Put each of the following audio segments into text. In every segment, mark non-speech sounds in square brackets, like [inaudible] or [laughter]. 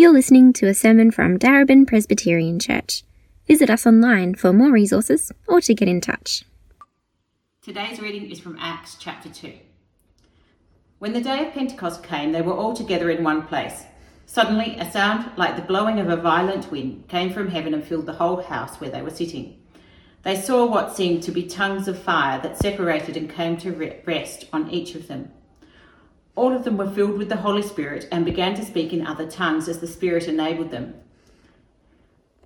You're listening to a sermon from Darebin Presbyterian Church. Visit us online for more resources or to get in touch. Today's reading is from Acts chapter 2. When the day of Pentecost came, they were all together in one place. Suddenly, a sound like the blowing of a violent wind came from heaven and filled the whole house where they were sitting. They saw what seemed to be tongues of fire that separated and came to rest on each of them. All of them were filled with the Holy Spirit and began to speak in other tongues as the Spirit enabled them.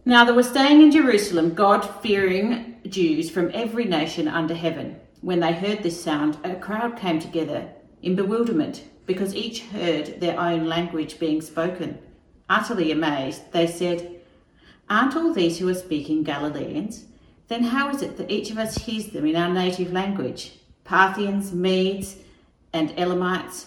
Now there were staying in Jerusalem God fearing Jews from every nation under heaven. When they heard this sound, a crowd came together in bewilderment because each heard their own language being spoken. Utterly amazed, they said, Aren't all these who are speaking Galileans? Then how is it that each of us hears them in our native language? Parthians, Medes, and Elamites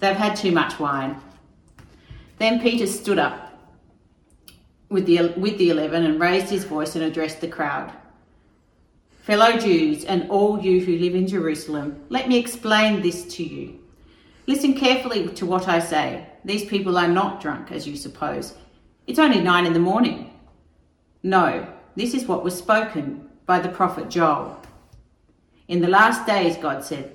They've had too much wine. Then Peter stood up with the, with the eleven and raised his voice and addressed the crowd. Fellow Jews and all you who live in Jerusalem, let me explain this to you. Listen carefully to what I say. These people are not drunk, as you suppose. It's only nine in the morning. No, this is what was spoken by the prophet Joel. In the last days, God said,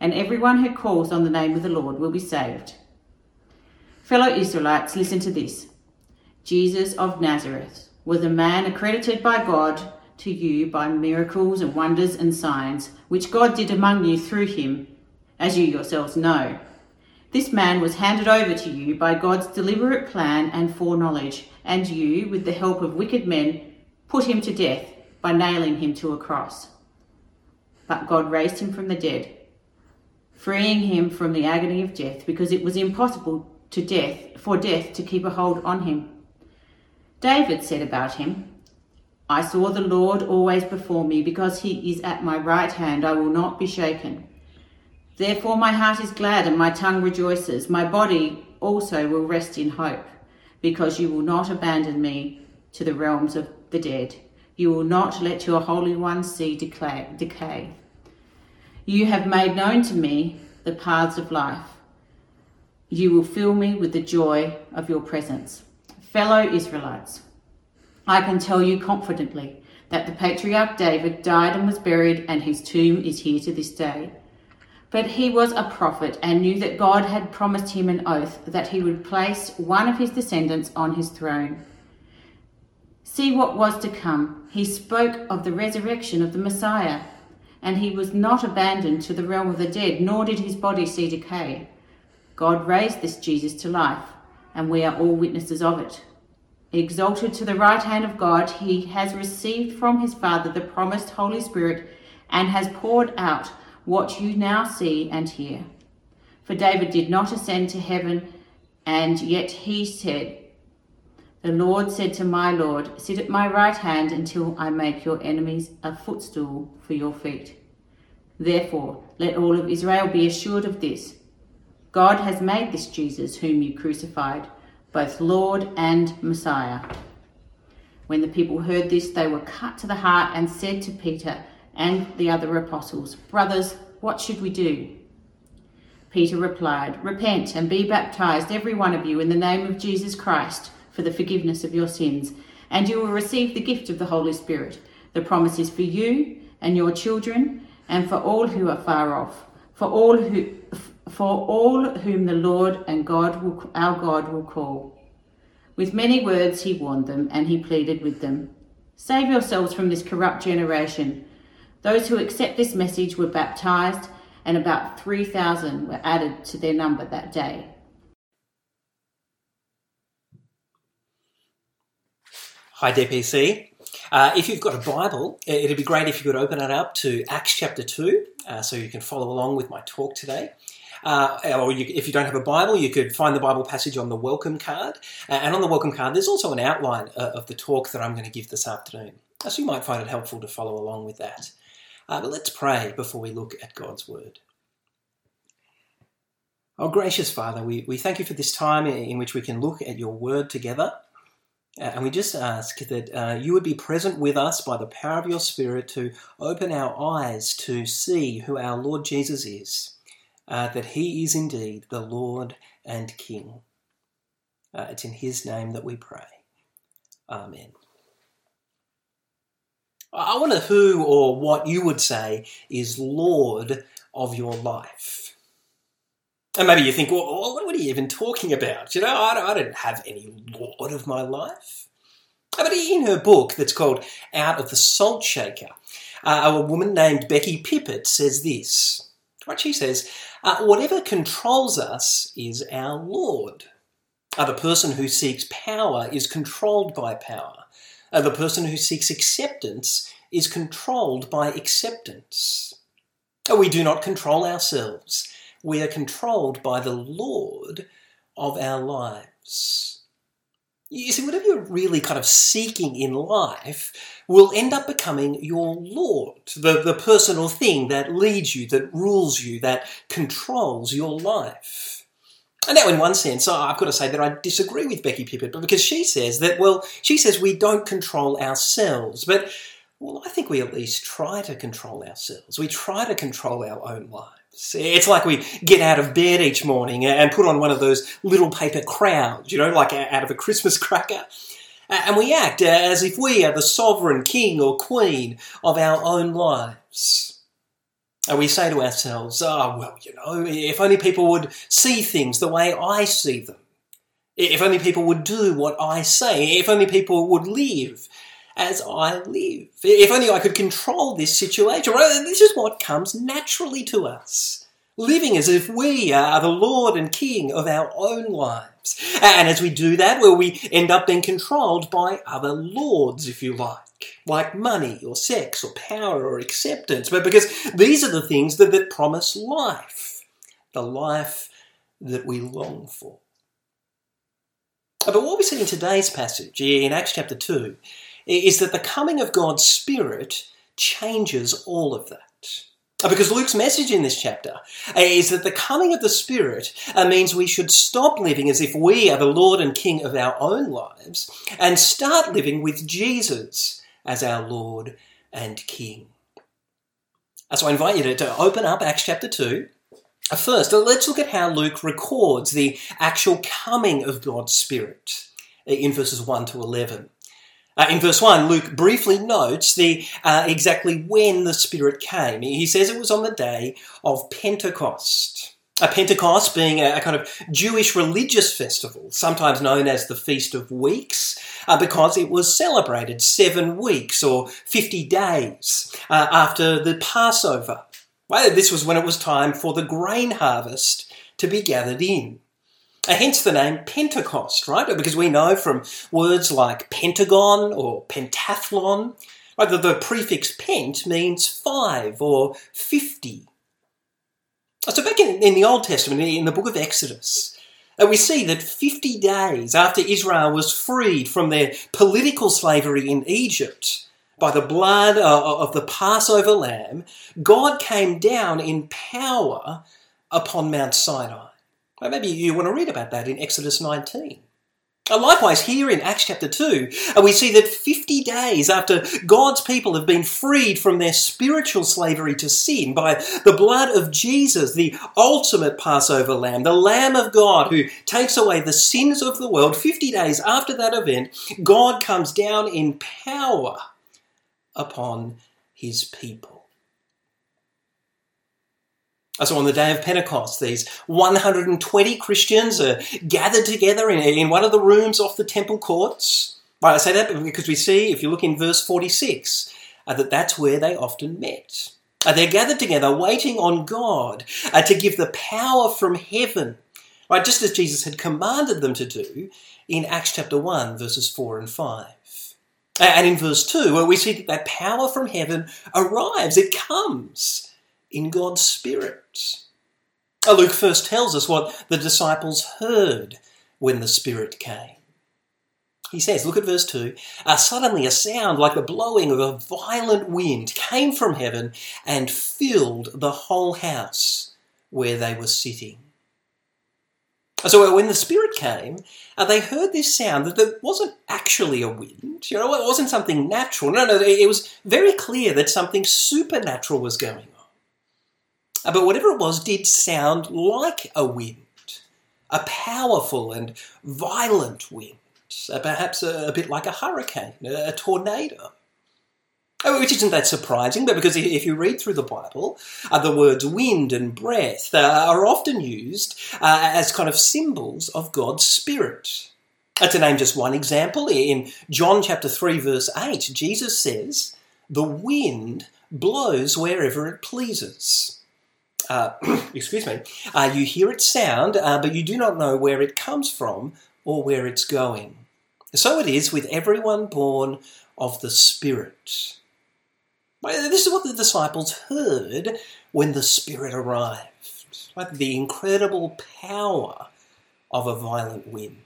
And everyone who calls on the name of the Lord will be saved. Fellow Israelites, listen to this. Jesus of Nazareth was a man accredited by God to you by miracles and wonders and signs, which God did among you through him, as you yourselves know. This man was handed over to you by God's deliberate plan and foreknowledge, and you, with the help of wicked men, put him to death by nailing him to a cross. But God raised him from the dead, freeing him from the agony of death, because it was impossible to death for death to keep a hold on him. David said about him, I saw the Lord always before me, because he is at my right hand, I will not be shaken. Therefore my heart is glad and my tongue rejoices. My body also will rest in hope, because you will not abandon me to the realms of the dead. You will not let your Holy One see decay. You have made known to me the paths of life. You will fill me with the joy of your presence. Fellow Israelites, I can tell you confidently that the patriarch David died and was buried, and his tomb is here to this day. But he was a prophet and knew that God had promised him an oath that he would place one of his descendants on his throne. See what was to come. He spoke of the resurrection of the Messiah, and he was not abandoned to the realm of the dead, nor did his body see decay. God raised this Jesus to life, and we are all witnesses of it. Exalted to the right hand of God, he has received from his Father the promised Holy Spirit and has poured out what you now see and hear. For David did not ascend to heaven, and yet he said, the Lord said to my Lord, Sit at my right hand until I make your enemies a footstool for your feet. Therefore, let all of Israel be assured of this God has made this Jesus, whom you crucified, both Lord and Messiah. When the people heard this, they were cut to the heart and said to Peter and the other apostles, Brothers, what should we do? Peter replied, Repent and be baptized, every one of you, in the name of Jesus Christ for the forgiveness of your sins, and you will receive the gift of the Holy Spirit. The promise is for you and your children, and for all who are far off, for all who, for all whom the Lord and God will, our God will call. With many words he warned them, and he pleaded with them Save yourselves from this corrupt generation. Those who accept this message were baptized, and about 3,000 were added to their number that day. Hi, DPC. Uh, if you've got a Bible, it'd be great if you could open it up to Acts chapter 2 uh, so you can follow along with my talk today. Uh, or you, if you don't have a Bible, you could find the Bible passage on the welcome card. Uh, and on the welcome card, there's also an outline uh, of the talk that I'm going to give this afternoon. So you might find it helpful to follow along with that. Uh, but let's pray before we look at God's Word. Oh, gracious Father, we, we thank you for this time in which we can look at your Word together. Uh, and we just ask that uh, you would be present with us by the power of your Spirit to open our eyes to see who our Lord Jesus is, uh, that he is indeed the Lord and King. Uh, it's in his name that we pray. Amen. I wonder who or what you would say is Lord of your life. And maybe you think, well, what are you even talking about? You know, I I don't have any Lord of my life. But in her book that's called Out of the Salt Shaker, uh, a woman named Becky Pippert says this. What she says, uh, whatever controls us is our Lord. Uh, the person who seeks power is controlled by power. Uh, the person who seeks acceptance is controlled by acceptance. Uh, we do not control ourselves we are controlled by the Lord of our lives. You see, whatever you're really kind of seeking in life will end up becoming your Lord, the, the person or thing that leads you, that rules you, that controls your life. And now, in one sense, I've got to say that I disagree with Becky Pippert, but because she says that, well, she says we don't control ourselves, but well, I think we at least try to control ourselves. We try to control our own lives. It's like we get out of bed each morning and put on one of those little paper crowns, you know, like out of a Christmas cracker. And we act as if we are the sovereign king or queen of our own lives. And we say to ourselves, oh, well, you know, if only people would see things the way I see them. If only people would do what I say. If only people would live as I live. If only I could control this situation. This is what comes naturally to us. Living as if we are the Lord and King of our own lives. And as we do that, well, we end up being controlled by other lords, if you like like money or sex or power or acceptance, but because these are the things that, that promise life, the life that we long for. But what we see in today's passage, in Acts chapter 2, is that the coming of God's Spirit changes all of that. Because Luke's message in this chapter is that the coming of the Spirit uh, means we should stop living as if we are the Lord and King of our own lives and start living with Jesus as our Lord and King. Uh, so I invite you to open up Acts chapter 2. Uh, first, let's look at how Luke records the actual coming of God's Spirit in verses 1 to 11. Uh, in verse 1, Luke briefly notes the uh, exactly when the Spirit came. He says it was on the day of Pentecost. A Pentecost being a, a kind of Jewish religious festival, sometimes known as the Feast of Weeks, uh, because it was celebrated seven weeks or 50 days uh, after the Passover. Well, this was when it was time for the grain harvest to be gathered in. Uh, hence the name Pentecost, right? Because we know from words like pentagon or pentathlon, right, that the prefix pent means five or fifty. Uh, so back in, in the Old Testament, in the book of Exodus, uh, we see that 50 days after Israel was freed from their political slavery in Egypt, by the blood of the Passover lamb, God came down in power upon Mount Sinai. Well, maybe you want to read about that in Exodus 19. Uh, likewise, here in Acts chapter 2, uh, we see that 50 days after God's people have been freed from their spiritual slavery to sin by the blood of Jesus, the ultimate Passover lamb, the Lamb of God who takes away the sins of the world, 50 days after that event, God comes down in power upon his people. So on the day of Pentecost, these 120 Christians are gathered together in, one of the rooms off the temple courts. Right, I say that because we see, if you look in verse 46, uh, that that's where they often met. Uh, they're gathered together waiting on God uh, to give the power from heaven, right, just as Jesus had commanded them to do in Acts chapter 1, verses 4 and 5. And in verse 2, where we see that that power from heaven arrives, it comes in God's Spirit. Luke first tells us what the disciples heard when the Spirit came. He says, look at verse 2 uh, Suddenly a sound like the blowing of a violent wind came from heaven and filled the whole house where they were sitting. So when the Spirit came, uh, they heard this sound that there wasn't actually a wind. You know, it wasn't something natural. No, no, it was very clear that something supernatural was going but whatever it was did sound like a wind, a powerful and violent wind, uh, perhaps a, a, bit like a hurricane, a, tornado. Uh, which isn't that surprising, but because if you read through the Bible, uh, the words wind and breath uh, are often used uh, as kind of symbols of God's Spirit. to name just one example, in John chapter 3, verse 8, Jesus says, The wind blows wherever it pleases uh, [coughs] excuse me, uh, you hear its sound, uh, but you do not know where it comes from or where it's going. So it is with everyone born of the Spirit. This is what the disciples heard when the Spirit arrived. Like the incredible power of a violent wind.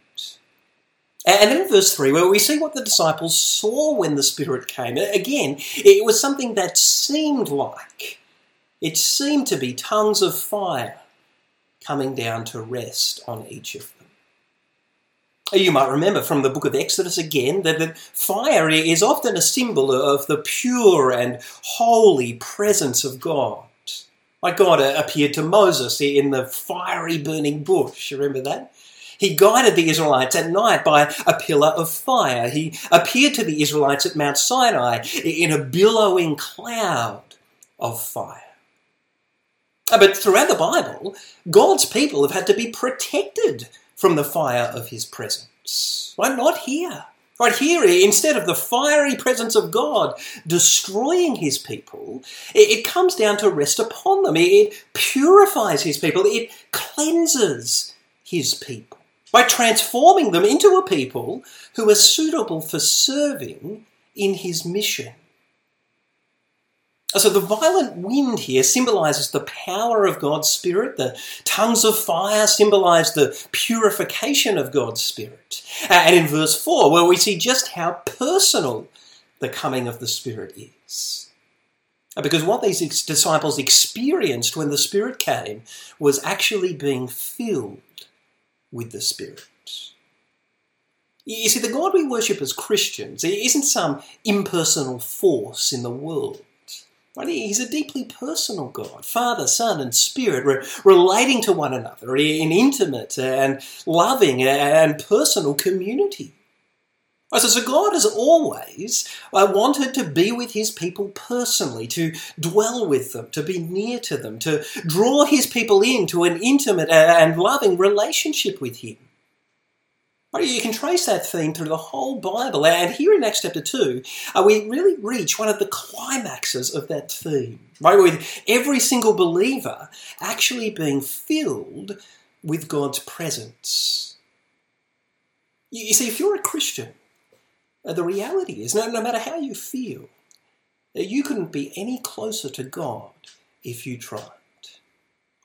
And then in verse 3, where we see what the disciples saw when the Spirit came, again, it was something that seemed like it seemed to be tongues of fire coming down to rest on each of them. You might remember from the book of Exodus again that, that fire is often a symbol of the pure and holy presence of God. Like God uh, appeared to Moses in the fiery burning bush. You remember that? He guided the Israelites at night by a pillar of fire. He appeared to the Israelites at Mount Sinai in a billowing cloud of fire. Uh, but throughout the Bible, God's people have had to be protected from the fire of his presence. Why not here? Right here, instead of the fiery presence of God destroying his people, it comes down to rest upon them. It purifies his people. It cleanses his people by transforming them into a people who are suitable for serving in his mission. So the violent wind here symbolizes the power of God's Spirit. The tongues of fire symbolize the purification of God's Spirit. Uh, and in verse 4, where we see just how personal the coming of the Spirit is. Uh, because what these disciples experienced when the Spirit came was actually being filled with the Spirit. You see, the God we worship as Christians isn't some impersonal force in the world. Right? He's a deeply personal God, Father, Son, and Spirit, re- relating to one another in intimate and loving and personal community. So, so God has always uh, wanted to be with his people personally, to dwell with them, to be near to them, to draw his people into an intimate and loving relationship with him. You can trace that theme through the whole Bible. And here in Acts chapter 2, uh, we really reach one of the climaxes of that theme, right? With every single believer actually being filled with God's presence. You see, if you're a Christian, uh, the reality is no, no matter how you feel, you couldn't be any closer to God if you tried.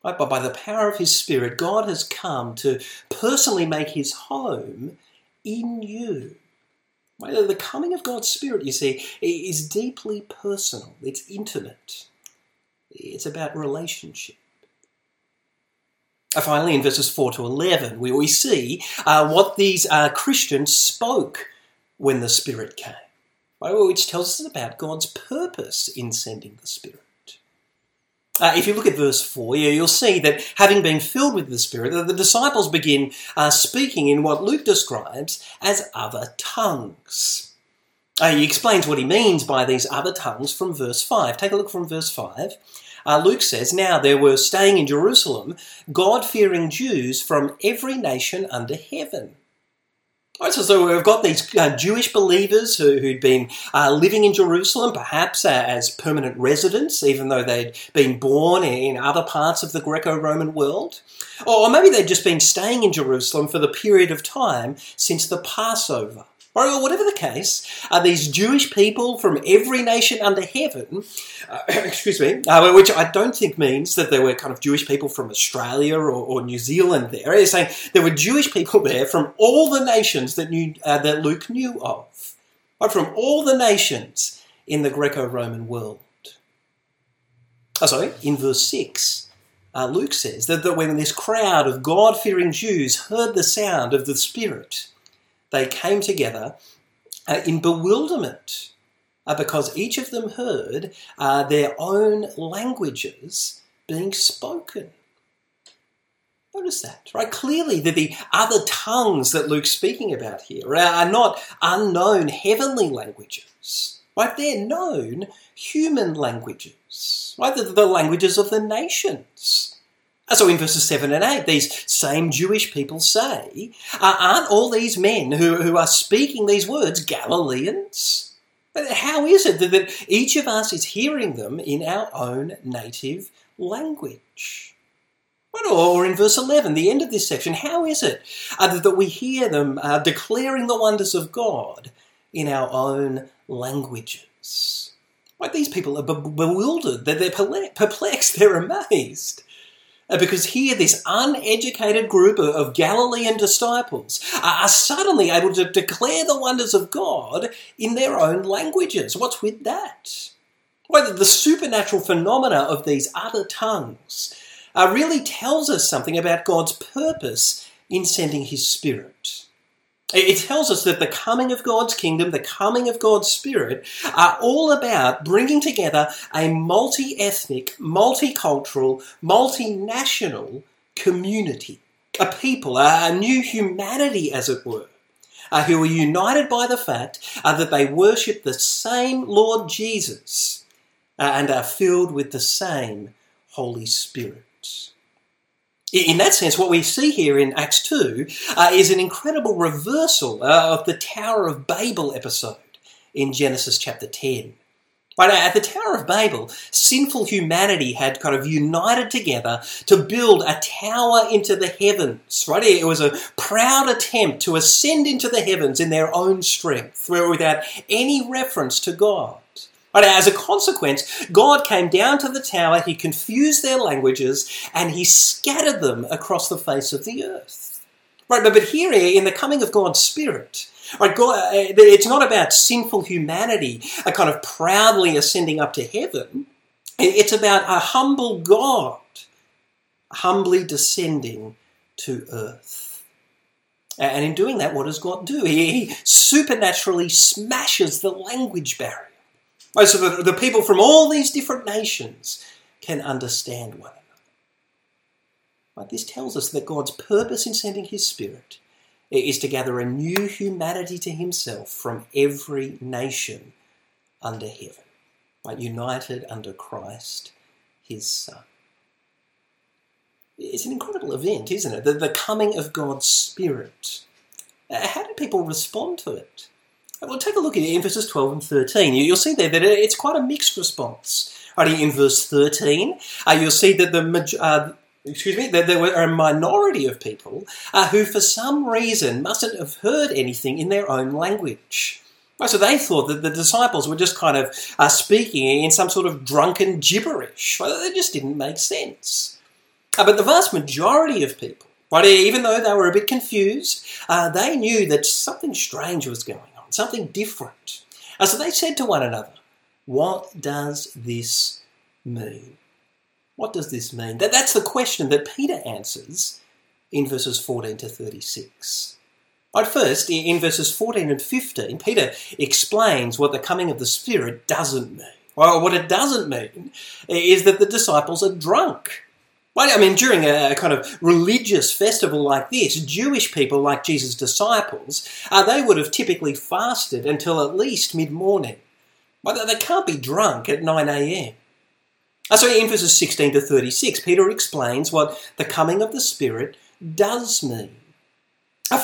Right? But by the power of His Spirit, God has come to personally make His home in you. Right? The coming of God's Spirit, you see, is deeply personal, it's intimate, it's about relationship. Uh, finally, in verses 4 to 11, we, we see uh, what these uh, Christians spoke when the Spirit came, right? which tells us about God's purpose in sending the Spirit. Uh, if you look at verse 4, you'll see that having been filled with the Spirit, the, disciples begin uh, speaking in what Luke describes as other tongues. Uh, he explains what he means by these other tongues from verse 5. Take a look from verse 5. uh, Luke says, Now there were staying in Jerusalem God fearing Jews from every nation under heaven. Right, so, so we've got these uh, Jewish believers who, had been uh, living in Jerusalem, perhaps uh, as permanent residents, even though they'd been born in other parts of the Greco Roman world. Or maybe they'd just been staying in Jerusalem for the period of time since the Passover. Or whatever the case, are these Jewish people from every nation under heaven, uh, [coughs] excuse me, uh, which I don't think means that there were kind of Jewish people from Australia or, or New Zealand there. It's saying there were Jewish people there from all the nations that, knew, uh, that Luke knew of, right, from all the nations in the Greco-Roman world. Oh, sorry, in verse 6, uh, Luke says that, that when this crowd of God-fearing Jews heard the sound of the Spirit, they came together uh, in bewilderment uh, because each of them heard uh, their own languages being spoken. Notice that, right? Clearly, that the other tongues that Luke's speaking about here are not unknown heavenly languages, right? They're known human languages, right? The, the languages of the nations. So in verses 7 and 8, these same Jewish people say, Aren't all these men who, who are speaking these words Galileans? How is it that each of us is hearing them in our own native language? Or in verse 11, the end of this section, how is it uh, that we hear them uh, declaring the wonders of God in our own languages? Like these people are bewildered, they're perplexed, [laughs] they're amazed. Uh, because here this uneducated group of Galilean disciples are suddenly able to declare the wonders of God in their own languages. What's with that? Whether the supernatural phenomena of these other tongues uh, really tells us something about God's purpose in sending His Spirit. It tells us that the coming of God's kingdom, the coming of God's Spirit, are all about bringing together a multi ethnic, multicultural, multinational community, a people, a new humanity, as it were. Uh, who are united by the fact uh, that they worship the same Lord Jesus uh, and are filled with the same Holy Spirit. In that sense, what we see here in Acts 2 uh, is an incredible reversal uh, of the Tower of Babel episode in Genesis chapter 10. Right, at the Tower of Babel, sinful humanity had kind of united together to build a tower into the heavens. Right, it was a proud attempt to ascend into the heavens in their own strength, without any reference to God. But as a consequence, God came down to the tower, he confused their languages, and he scattered them across the face of the earth. Right, but, but here in the coming of God's Spirit, right, God, uh, it's not about sinful humanity a kind of proudly ascending up to heaven. It's about a humble God humbly descending to earth. And in doing that, what does God do? He supernaturally smashes the language barrier. So the, the people from all these different nations can understand one another. Right? This tells us that God's purpose in sending His Spirit is to gather a new humanity to Himself from every nation under heaven, right? united under Christ, His Son. It's an incredible event, isn't it? The, the coming of God's Spirit. Uh, how do people respond to it? Well, take a look at in verses 12 and 13. You'll see there that it's quite a mixed response. Right, in verse 13, uh, you'll see that the uh, excuse me, that there were a minority of people uh, who, for some reason, mustn't have heard anything in their own language. So they thought that the disciples were just kind of uh, speaking in some sort of drunken gibberish. Well, it just didn't make sense. Uh, but the vast majority of people, right, even though they were a bit confused, uh, they knew that something strange was going something different. And so they said to one another, What does this mean? What does this mean? That, that's the question that Peter answers in verses 14 to 36. At first, in verses 14 and 15, Peter explains what the coming of the Spirit doesn't mean. Well, what it doesn't mean is that the disciples are drunk. I mean, during a kind of religious festival like this, Jewish people, like Jesus' disciples, uh, they would have typically fasted until at least mid morning. Well, they can't be drunk at 9 a.m. So in verses 16 to 36, Peter explains what the coming of the Spirit does mean.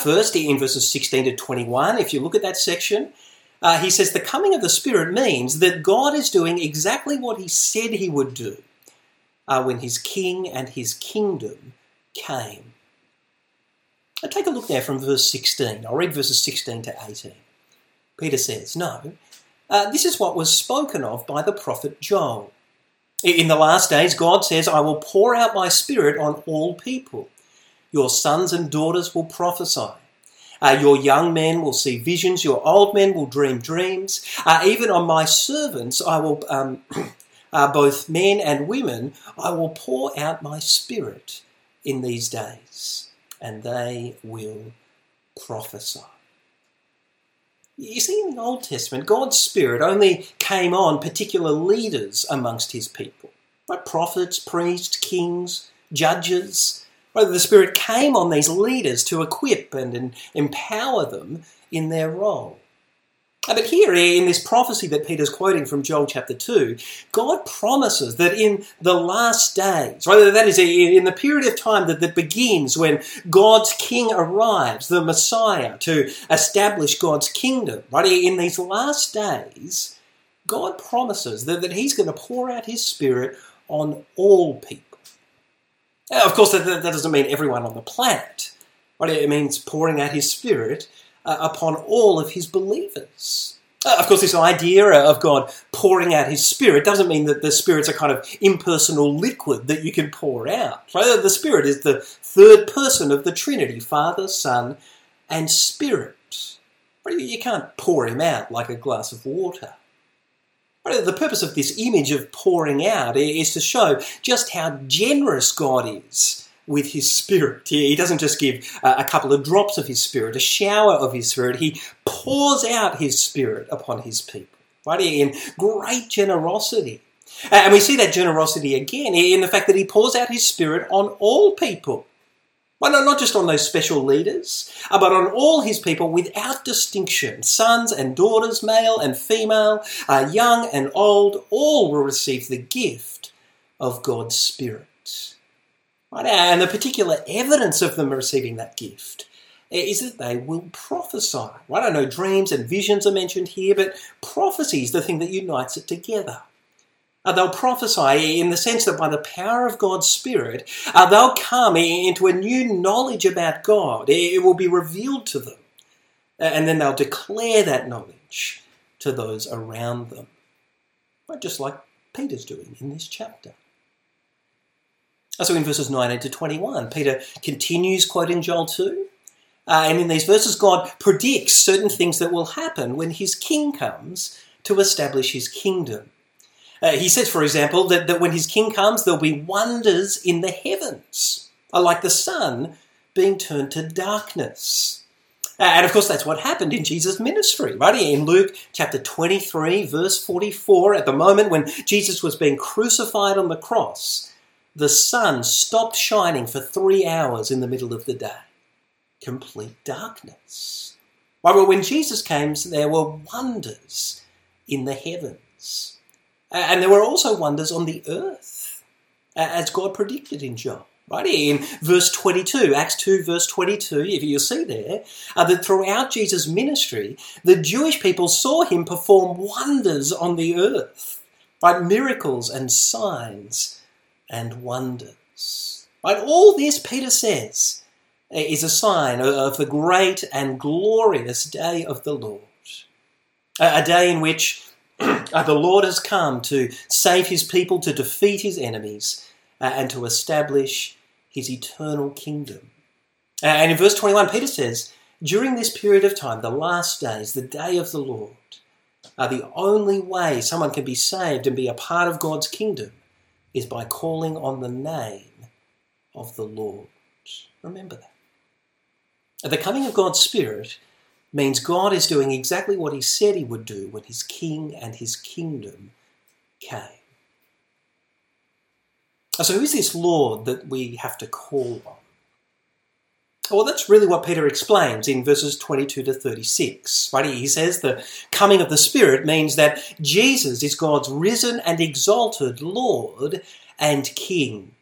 First, in verses 16 to 21, if you look at that section, uh, he says the coming of the Spirit means that God is doing exactly what he said he would do uh, when his king and his kingdom came. Now take a look now from verse 16. I'll read verses 16 to 18. Peter says, No, uh, this is what was spoken of by the prophet Joel. In the last days, God says, I will pour out my spirit on all people. Your sons and daughters will prophesy. Uh, your young men will see visions. Your old men will dream dreams. Uh, even on my servants, I will, um, [clears throat] uh, both men and women, I will pour out my spirit in these days, and they will prophesy. You see, in the Old Testament, God's Spirit only came on particular leaders amongst his people, like prophets, priests, kings, judges. Rather, the Spirit came on these leaders to equip and empower them in their role. But here in this prophecy that Peter's quoting from Joel chapter 2, God promises that in the last days, right, that is in the period of time that, that begins when God's king arrives, the Messiah, to establish God's kingdom, right, in these last days, God promises that, that he's going to pour out his spirit on all people. Now, of course, that, that doesn't mean everyone on the planet. Right? It means pouring out his spirit uh, upon all of his believers. Uh, of course, this idea of God pouring out his Spirit doesn't mean that the Spirit's a kind of impersonal liquid that you can pour out. Right? The Spirit is the third person of the Trinity Father, Son, and Spirit. You can't pour him out like a glass of water. The purpose of this image of pouring out is to show just how generous God is with his spirit. He, doesn't just give a couple of drops of his spirit, a shower of his spirit. He pours out his spirit upon his people, right? In great generosity. And we see that generosity again in the fact that he pours out his spirit on all people. Well, not just on those special leaders, uh, but on all his people without distinction. Sons and daughters, male and female, uh, young and old, all will receive the gift of God's Spirit. And the particular evidence of them receiving that gift is that they will prophesy. Right? I know dreams and visions are mentioned here, but prophecy is the thing that unites it together. Uh, they'll prophesy in the sense that by the power of God's Spirit, uh, they'll come into a new knowledge about God. It will be revealed to them. And then they'll declare that knowledge to those around them. Right? Just like Peter's doing in this chapter. So in verses 19 to 21, Peter continues quoting Joel 2. Uh, and in these verses, God predicts certain things that will happen when his king comes to establish his kingdom. Uh, he says, for example, that, that when his king comes, there'll be wonders in the heavens, uh, like the sun being turned to darkness. Uh, and of course, that's what happened in Jesus' ministry, right? In Luke chapter 23, verse 44, at the moment when Jesus was being crucified on the cross, the sun stopped shining for three hours in the middle of the day. Complete darkness. But when Jesus came, there were wonders in the heavens. And there were also wonders on the earth, as God predicted in Joel. Right in verse 22, Acts 2, verse 22, if you see there, uh, that throughout Jesus' ministry, the Jewish people saw him perform wonders on the earth, right? Miracles and signs and wonders. Right? All this, Peter says, is a sign of the great and glorious day of the Lord. A day in which [clears throat] the Lord has come to save his people, to defeat his enemies, uh, and to establish his eternal kingdom. And in verse 21, Peter says, During this period of time, the last days, the day of the Lord, are the only way someone can be saved and be a part of God's kingdom is by calling on the name of the Lord. Remember that. The coming of God's Spirit means God is doing exactly what He said He would do when His King and His kingdom came. So, who is this Lord that we have to call on? Well, that's really what Peter explains in verses 22 to 36. Right? He says the coming of the Spirit means that Jesus is God's risen and exalted Lord and King.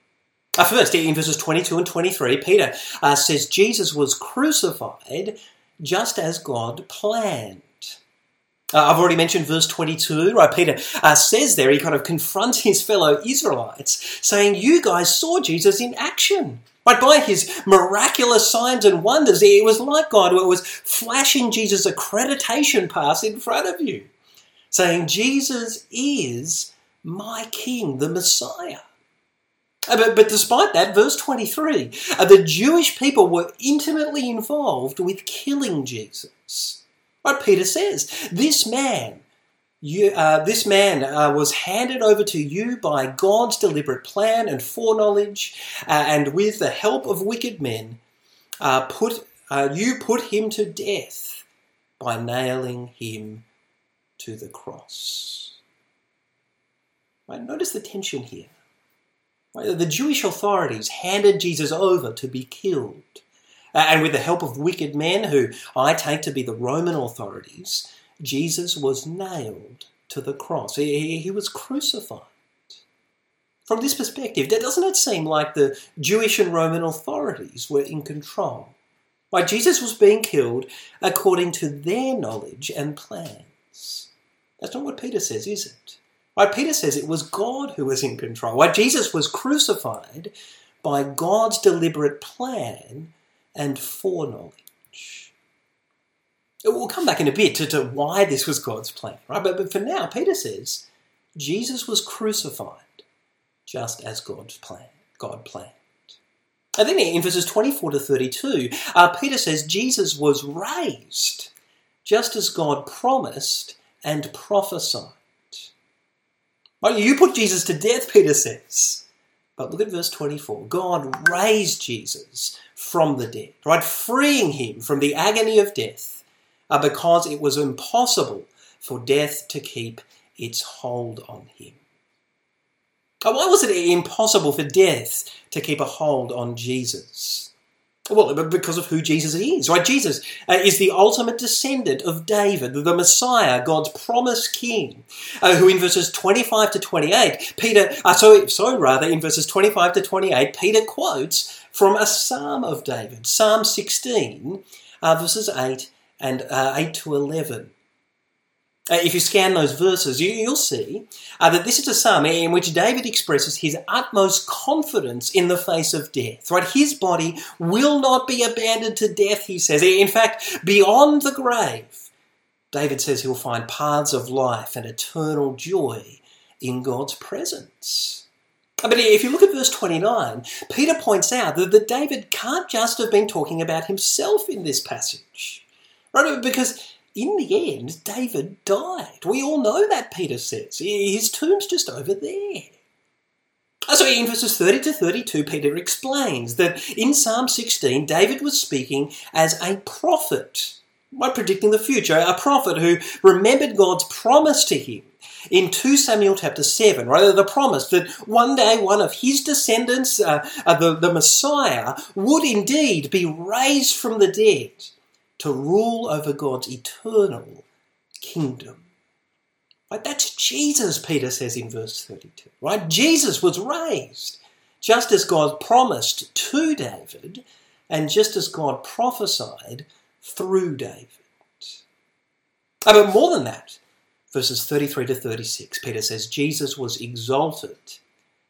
First, in verses 22 and 23, Peter uh, says Jesus was crucified just as God planned. Uh, I've already mentioned verse 22, right? Peter uh, says there, he kind of confronts his fellow Israelites, saying, You guys saw Jesus in action. Right, by his miraculous signs and wonders, it was like God was flashing Jesus' accreditation pass in front of you, saying, Jesus is my King, the Messiah. Uh, but, but despite that, verse 23, uh, the Jewish people were intimately involved with killing Jesus. Right, Peter says, this man, you, uh, this man uh, was handed over to you by God's deliberate plan and foreknowledge, uh, and with the help of wicked men, uh, put uh, you put him to death by nailing him to the cross. Right, notice the tension here. Right, the Jewish authorities handed Jesus over to be killed. Uh, and with the help of wicked men, who I take to be the Roman authorities, Jesus was nailed to the cross. He, he was crucified. From this perspective, doesn't it seem like the Jewish and Roman authorities were in control? Why Jesus was being killed according to their knowledge and plans. That's not what Peter says, is it? Why Peter says it was God who was in control. Why Jesus was crucified by God's deliberate plan and foreknowledge. We'll come back in a bit to, to why this was God's plan, right? But, but for now, Peter says Jesus was crucified just as God's plan, God planned. And then in verses 24 to 32, uh, Peter says Jesus was raised just as God promised and prophesied. Well, you put Jesus to death, Peter says. But look at verse 24. God raised Jesus from the dead, right? Freeing him from the agony of death uh, because it was impossible for death to keep its hold on him. Uh, why was it impossible for death to keep a hold on Jesus? Well, because of who Jesus is, right? Jesus uh, is the ultimate descendant of David, the Messiah, God's promised King, uh, who in verses 25 to 28, Peter, uh, so, so rather in verses 25 to 28, Peter quotes from a psalm of David, Psalm 16, uh, verses 8 and uh, 8 to 11. Uh, if you scan those verses, you, will see uh, that this is a psalm in which David expresses his utmost confidence in the face of death. Right, his body will not be abandoned to death. He says, in fact, beyond the grave, David says he'll find paths of life and eternal joy in God's presence. But if you look at verse 29, Peter points out that, David can't just have been talking about himself in this passage. Right? Because in the end, David died. We all know that, Peter says. His tomb's just over there. Uh, so in verses 30 to 32, Peter explains that in Psalm 16, David was speaking as a prophet, by predicting the future, a prophet who remembered God's promise to him in 2 Samuel chapter 7, right? The promise that one day one of his descendants, uh, uh, the, the Messiah, would indeed be raised from the dead to rule over God's eternal kingdom. Right? That's Jesus, Peter says in verse 32. Right? Jesus was raised just as God promised to David and just as God prophesied through David. But more than that, verses 33 to 36, Peter says Jesus was exalted,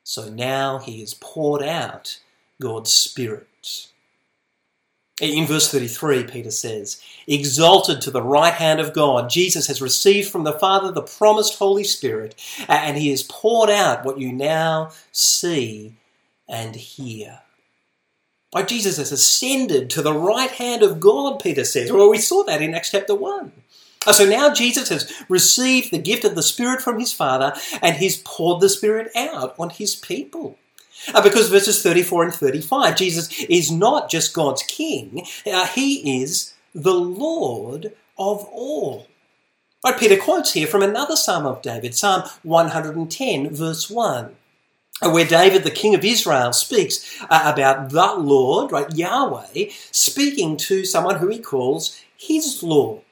so now he has poured out God's Spirit in verse 33, Peter says, Exalted to the right hand of God, Jesus has received from the Father the promised Holy Spirit, and he has poured out what you now see and hear. Why, Jesus has ascended to the right hand of God, Peter says. Well, we saw that in Acts chapter 1. So now Jesus has received the gift of the Spirit from his Father, and he's poured the Spirit out on his people. Uh, because verses 34 and 35, Jesus is not just God's king, uh, he is the Lord of all. Right, Peter quotes here from another Psalm of David, Psalm 110, verse 1. where David, the king of Israel, speaks uh, about the Lord, right, Yahweh, speaking to someone who he calls his Lord.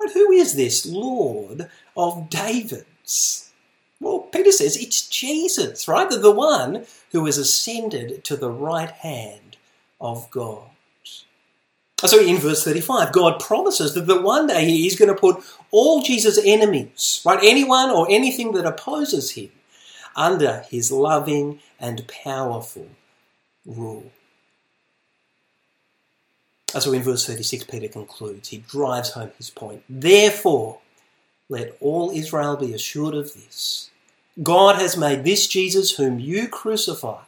But who is this Lord of David's? Well, Peter says it's Jesus, right? The, one who has ascended to the right hand of God. Uh, so in verse 35, God promises that one day he's going to put all Jesus' enemies, right, anyone or anything that opposes him, under his loving and powerful rule. So in verse 36, Peter concludes, he drives home his point. Therefore, let all Israel be assured of this God has made this Jesus, whom you crucified,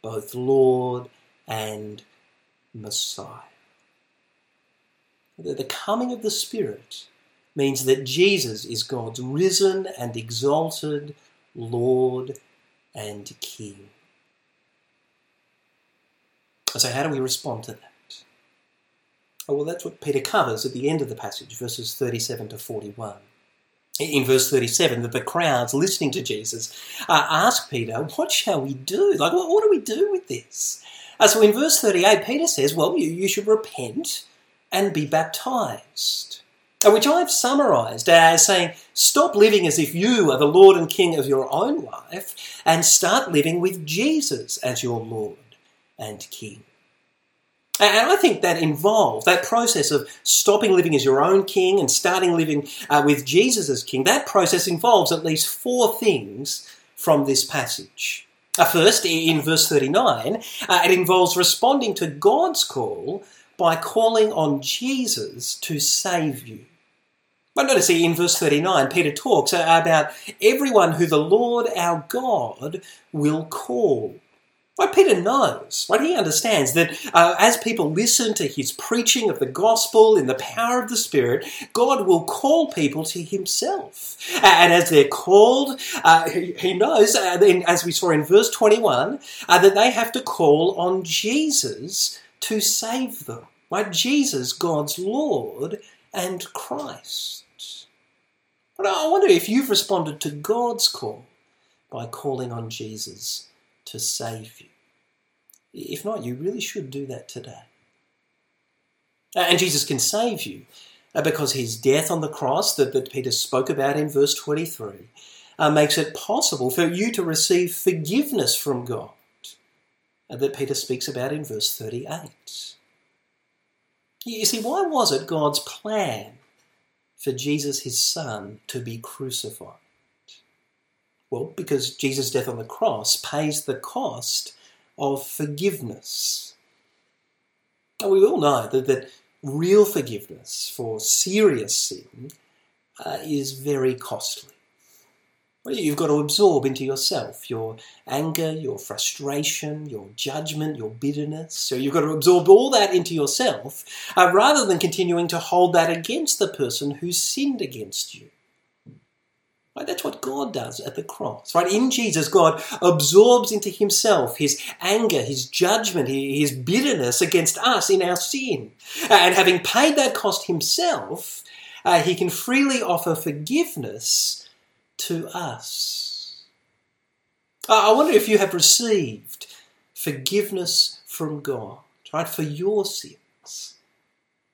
both Lord and Messiah. The coming of the Spirit means that Jesus is God's risen and exalted Lord and King. So, how do we respond to that? Oh, well, that's what Peter covers at the end of the passage, verses 37 to 41. In verse 37, that the crowds listening to Jesus uh, ask Peter, What shall we do? Like, what, what do we do with this? Uh, so in verse 38, Peter says, Well, you, you should repent and be baptized. Uh, which I've summarized as saying, Stop living as if you are the Lord and King of your own life and start living with Jesus as your Lord and King. And I think that involves that process of stopping living as your own king and starting living uh, with Jesus as king. That process involves at least four things from this passage. Uh, first, in verse 39, uh, it involves responding to God's call by calling on Jesus to save you. But notice in verse 39, Peter talks about everyone who the Lord our God will call. Well, Peter knows, right? He understands that uh, as people listen to his preaching of the gospel in the power of the Spirit, God will call people to himself. And as they're called, uh, he, he, knows, uh, as we saw in verse 21, uh, that they have to call on Jesus to save them. Right? Jesus, God's Lord and Christ. But I wonder if you've responded to God's call by calling on Jesus to save you. If not, you really should do that today. And Jesus can save you uh, because his death on the cross that, that Peter spoke about in verse 23 uh, makes it possible for you to receive forgiveness from God uh, that Peter speaks about in verse 38. You see, why was it God's plan for Jesus, his son, to be crucified? Well, because Jesus' death on the cross pays the cost of forgiveness. And we all know that, that real forgiveness for serious sin uh, is very costly. Well, you've got to absorb into yourself your anger, your frustration, your judgment, your bitterness. So you've got to absorb all that into yourself uh, rather than continuing to hold that against the person who sinned against you. Right? That's what God does at the cross. Right? In Jesus, God absorbs into himself his anger, his judgment, his bitterness against us in our sin. And having paid that cost himself, uh, he can freely offer forgiveness to us. I wonder if you have received forgiveness from God, right, for your sins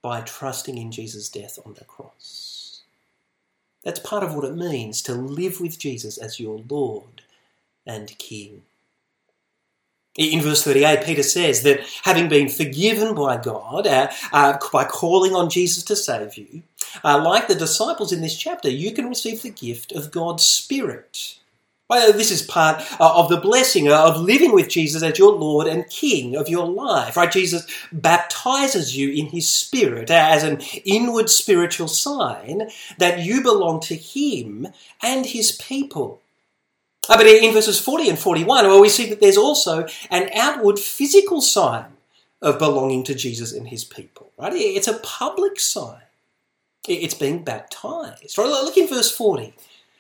by trusting in Jesus' death on the cross. That's part of what it means to live with Jesus as your Lord and King. In verse 38, Peter says that having been forgiven by God, uh, uh, by calling on Jesus to save you, uh, like the disciples in this chapter, you can receive the gift of God's Spirit. This is part uh, of the blessing of living with Jesus as your Lord and King of your life, right? Jesus baptizes you in His Spirit as an inward spiritual sign that you belong to Him and His people. Uh, but in verses 40 and 41, well, we see that there's also an outward physical sign of belonging to Jesus and His people, right? It's a public sign. It's being baptized. Right? Look in verse 40.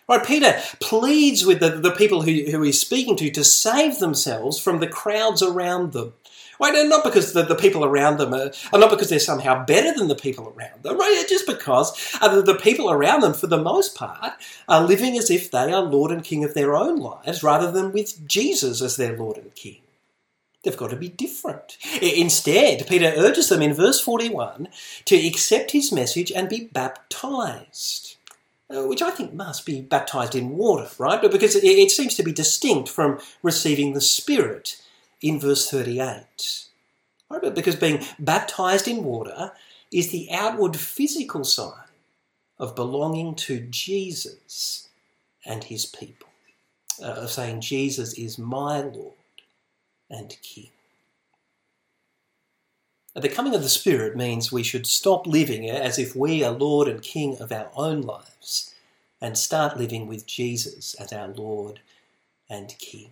Right, Peter pleads with the, the people who, who he's speaking to to save themselves from the crowds around them. Right? And not because the, the people around them are, are not because they're somehow better than the people around them, right? Just because uh, the, the people around them, for the most part, are living as if they are Lord and King of their own lives rather than with Jesus as their Lord and King. They've got to be different. Instead, Peter urges them in verse 41 to accept his message and be baptized. Uh, which I think must be baptized in water, right? Because it, it seems to be distinct from receiving the Spirit in verse 38. Right? Because being baptized in water is the outward physical sign of belonging to Jesus and his people, uh, of saying, Jesus is my Lord and King. The coming of the Spirit means we should stop living as if we are Lord and King of our own lives and start living with Jesus as our Lord and King.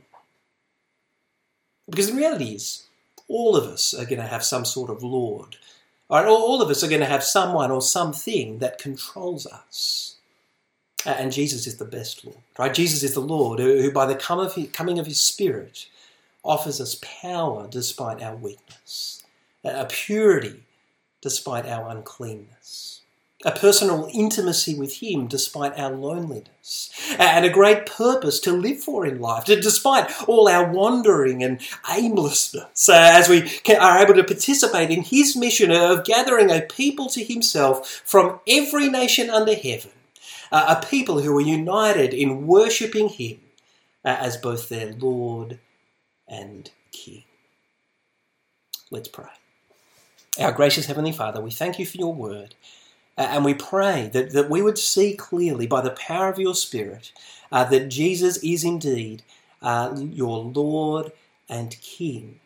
Because the reality is, all of us are going to have some sort of Lord. All of us are going to have someone or something that controls us. And Jesus is the best Lord. Right? Jesus is the Lord who, by the coming of his Spirit, offers us power despite our weakness, a purity despite our uncleanness, a personal intimacy with Him despite our loneliness, and a great purpose to live for in life, despite all our wandering and aimlessness, uh, as we are able to participate in His mission of gathering a people to Himself from every nation under heaven, a people who are united in worshipping Him uh, as both their Lord and King. Let's pray. Our gracious Heavenly Father, we thank you for your word. Uh, and we pray that, that we would see clearly by the power of your Spirit uh, that Jesus is indeed uh, your Lord and King.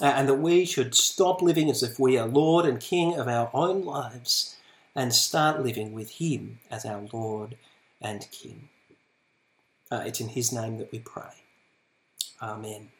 Uh, and that we should stop living as if we are Lord and King of our own lives and start living with Him as our Lord and King. Uh, it's in His name that we pray. Amen.